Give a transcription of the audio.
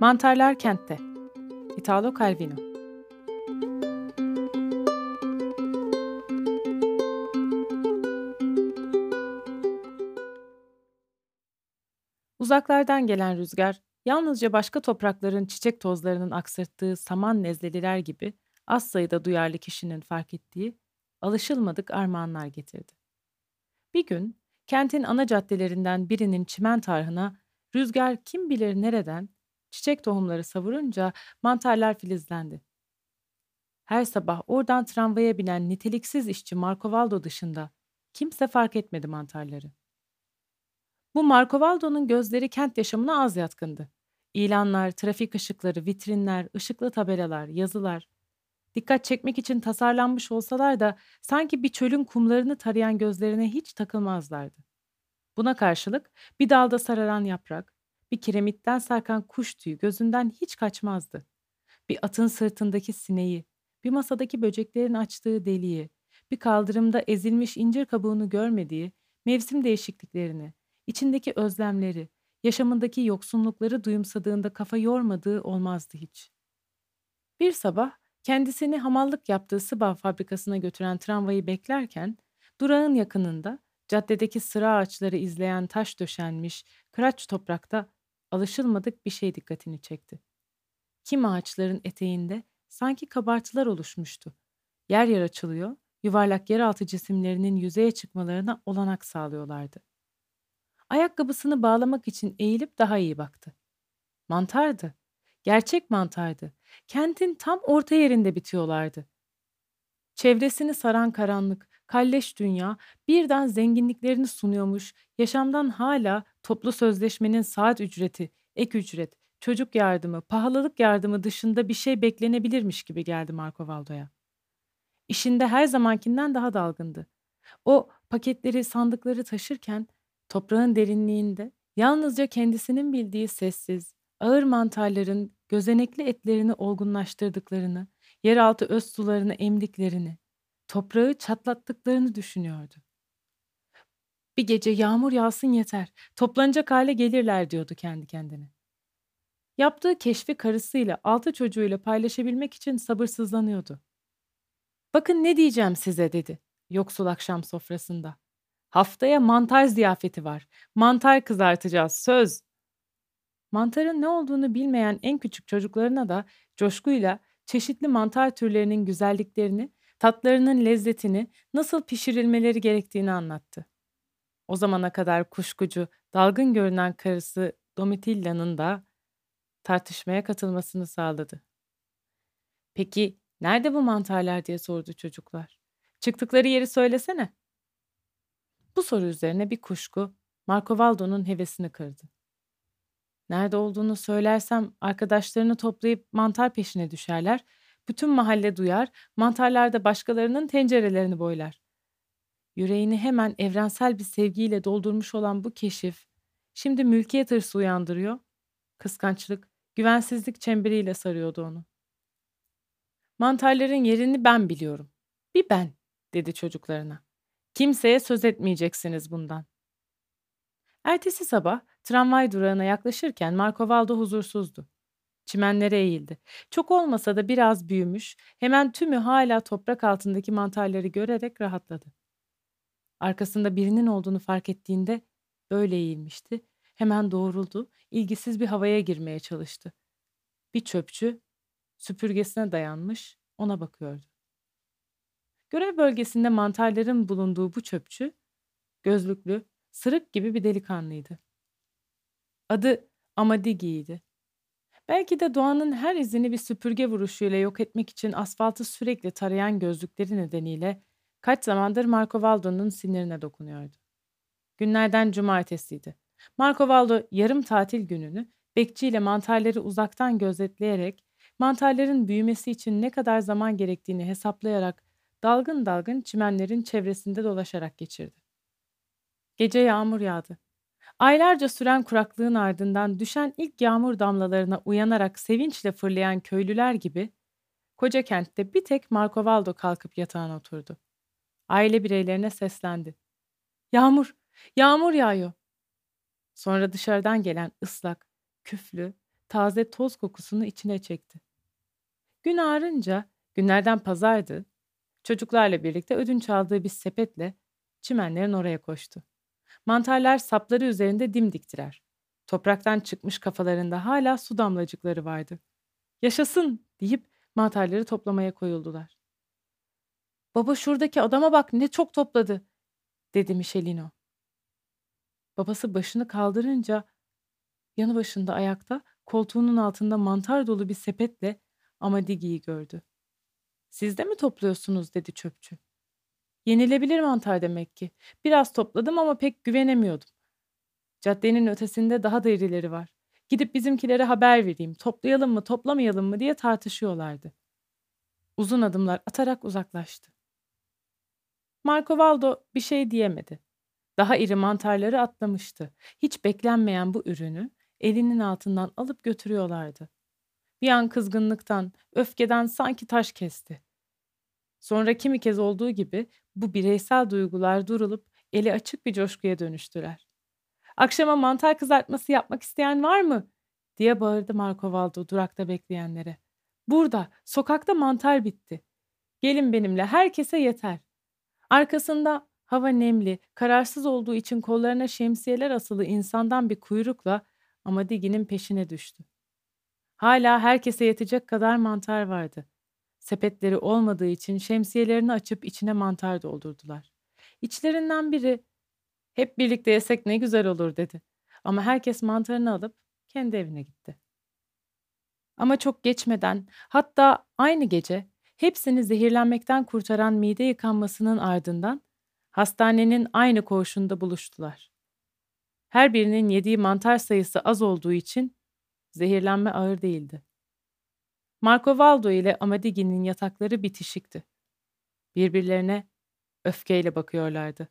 Mantarlar kentte. Italo Calvino. Uzaklardan gelen rüzgar, yalnızca başka toprakların çiçek tozlarının aksırttığı saman nezleliler gibi az sayıda duyarlı kişinin fark ettiği alışılmadık armağanlar getirdi. Bir gün kentin ana caddelerinden birinin çimen tarhına rüzgar kim bilir nereden çiçek tohumları savurunca mantarlar filizlendi. Her sabah oradan tramvaya binen niteliksiz işçi Marco Valdo dışında kimse fark etmedi mantarları. Bu Marco Valdo'nun gözleri kent yaşamına az yatkındı. İlanlar, trafik ışıkları, vitrinler, ışıklı tabelalar, yazılar. Dikkat çekmek için tasarlanmış olsalar da sanki bir çölün kumlarını tarayan gözlerine hiç takılmazlardı. Buna karşılık bir dalda sararan yaprak, bir kiremitten sarkan kuş tüyü gözünden hiç kaçmazdı. Bir atın sırtındaki sineği, bir masadaki böceklerin açtığı deliği, bir kaldırımda ezilmiş incir kabuğunu görmediği mevsim değişikliklerini, içindeki özlemleri, yaşamındaki yoksunlukları duyumsadığında kafa yormadığı olmazdı hiç. Bir sabah kendisini hamallık yaptığı Sıbav fabrikasına götüren tramvayı beklerken durağın yakınında caddedeki sıra ağaçları izleyen taş döşenmiş kıraç toprakta alışılmadık bir şey dikkatini çekti. Kim ağaçların eteğinde sanki kabartılar oluşmuştu. Yer yer açılıyor, yuvarlak yeraltı cisimlerinin yüzeye çıkmalarına olanak sağlıyorlardı. Ayakkabısını bağlamak için eğilip daha iyi baktı. Mantardı. Gerçek mantardı. Kentin tam orta yerinde bitiyorlardı. Çevresini saran karanlık, kalleş dünya birden zenginliklerini sunuyormuş, yaşamdan hala toplu sözleşmenin saat ücreti, ek ücret, çocuk yardımı, pahalılık yardımı dışında bir şey beklenebilirmiş gibi geldi Marco Valdo'ya. İşinde her zamankinden daha dalgındı. O paketleri, sandıkları taşırken toprağın derinliğinde yalnızca kendisinin bildiği sessiz, ağır mantarların gözenekli etlerini olgunlaştırdıklarını, yeraltı öz sularını emdiklerini, toprağı çatlattıklarını düşünüyordu. Bir gece yağmur yağsın yeter, toplanacak hale gelirler diyordu kendi kendine. Yaptığı keşfi karısıyla, altı çocuğuyla paylaşabilmek için sabırsızlanıyordu. Bakın ne diyeceğim size dedi yoksul akşam sofrasında. Haftaya mantar ziyafeti var. Mantar kızartacağız söz. Mantarın ne olduğunu bilmeyen en küçük çocuklarına da coşkuyla çeşitli mantar türlerinin güzelliklerini, tatlarının lezzetini, nasıl pişirilmeleri gerektiğini anlattı. O zamana kadar kuşkucu, dalgın görünen karısı Domitilla'nın da tartışmaya katılmasını sağladı. Peki nerede bu mantarlar diye sordu çocuklar. Çıktıkları yeri söylesene. Bu soru üzerine bir kuşku Marco Valdo'nun hevesini kırdı. Nerede olduğunu söylersem arkadaşlarını toplayıp mantar peşine düşerler. Bütün mahalle duyar, mantarlar da başkalarının tencerelerini boylar. Yüreğini hemen evrensel bir sevgiyle doldurmuş olan bu keşif, şimdi mülkiyet hırsı uyandırıyor. Kıskançlık, güvensizlik çemberiyle sarıyordu onu. Mantarların yerini ben biliyorum. Bir ben, dedi çocuklarına. Kimseye söz etmeyeceksiniz bundan. Ertesi sabah tramvay durağına yaklaşırken Marco Valdo huzursuzdu. Çimenlere eğildi. Çok olmasa da biraz büyümüş, hemen tümü hala toprak altındaki mantarları görerek rahatladı. Arkasında birinin olduğunu fark ettiğinde böyle eğilmişti. Hemen doğruldu, ilgisiz bir havaya girmeye çalıştı. Bir çöpçü süpürgesine dayanmış, ona bakıyordu. Görev bölgesinde mantarların bulunduğu bu çöpçü, gözlüklü, sırık gibi bir delikanlıydı. Adı Amadigi'ydi. Belki de doğanın her izini bir süpürge vuruşuyla yok etmek için asfaltı sürekli tarayan gözlükleri nedeniyle kaç zamandır Marco Valdo'nun sinirine dokunuyordu. Günlerden cumartesiydi. Marco Valdo yarım tatil gününü bekçiyle mantarları uzaktan gözetleyerek mantarların büyümesi için ne kadar zaman gerektiğini hesaplayarak dalgın dalgın çimenlerin çevresinde dolaşarak geçirdi. Gece yağmur yağdı. Aylarca süren kuraklığın ardından düşen ilk yağmur damlalarına uyanarak sevinçle fırlayan köylüler gibi koca kentte bir tek Marco Valdo kalkıp yatağına oturdu. Aile bireylerine seslendi. Yağmur, yağmur yağıyor. Sonra dışarıdan gelen ıslak, küflü, taze toz kokusunu içine çekti. Gün ağarınca, günlerden pazardı, çocuklarla birlikte ödünç aldığı bir sepetle çimenlerin oraya koştu. Mantarlar sapları üzerinde dimdiktirer. Topraktan çıkmış kafalarında hala su damlacıkları vardı. Yaşasın deyip mantarları toplamaya koyuldular. Baba şuradaki adama bak ne çok topladı dedi Michelino. Babası başını kaldırınca yanı başında ayakta koltuğunun altında mantar dolu bir sepetle Amadigi'yi gördü. Siz de mi topluyorsunuz dedi çöpçü. Yenilebilir mantar demek ki. Biraz topladım ama pek güvenemiyordum. Caddenin ötesinde daha da irileri var. Gidip bizimkilere haber vereyim. Toplayalım mı, toplamayalım mı diye tartışıyorlardı. Uzun adımlar atarak uzaklaştı. Marco Valdo bir şey diyemedi. Daha iri mantarları atlamıştı. Hiç beklenmeyen bu ürünü elinin altından alıp götürüyorlardı. Bir an kızgınlıktan, öfkeden sanki taş kesti. Sonra kimi kez olduğu gibi bu bireysel duygular durulup eli açık bir coşkuya dönüştüler. Akşama mantar kızartması yapmak isteyen var mı? diye bağırdı Marco Valdo durakta bekleyenlere. Burada, sokakta mantar bitti. Gelin benimle, herkese yeter. Arkasında hava nemli, kararsız olduğu için kollarına şemsiyeler asılı insandan bir kuyrukla Amadigi'nin peşine düştü. Hala herkese yetecek kadar mantar vardı. Sepetleri olmadığı için şemsiyelerini açıp içine mantar doldurdular. İçlerinden biri hep birlikte yesek ne güzel olur dedi. Ama herkes mantarını alıp kendi evine gitti. Ama çok geçmeden hatta aynı gece hepsini zehirlenmekten kurtaran mide yıkanmasının ardından hastanenin aynı koğuşunda buluştular. Her birinin yediği mantar sayısı az olduğu için zehirlenme ağır değildi. Marco Valdo ile Amadigi'nin yatakları bitişikti. Birbirlerine öfkeyle bakıyorlardı.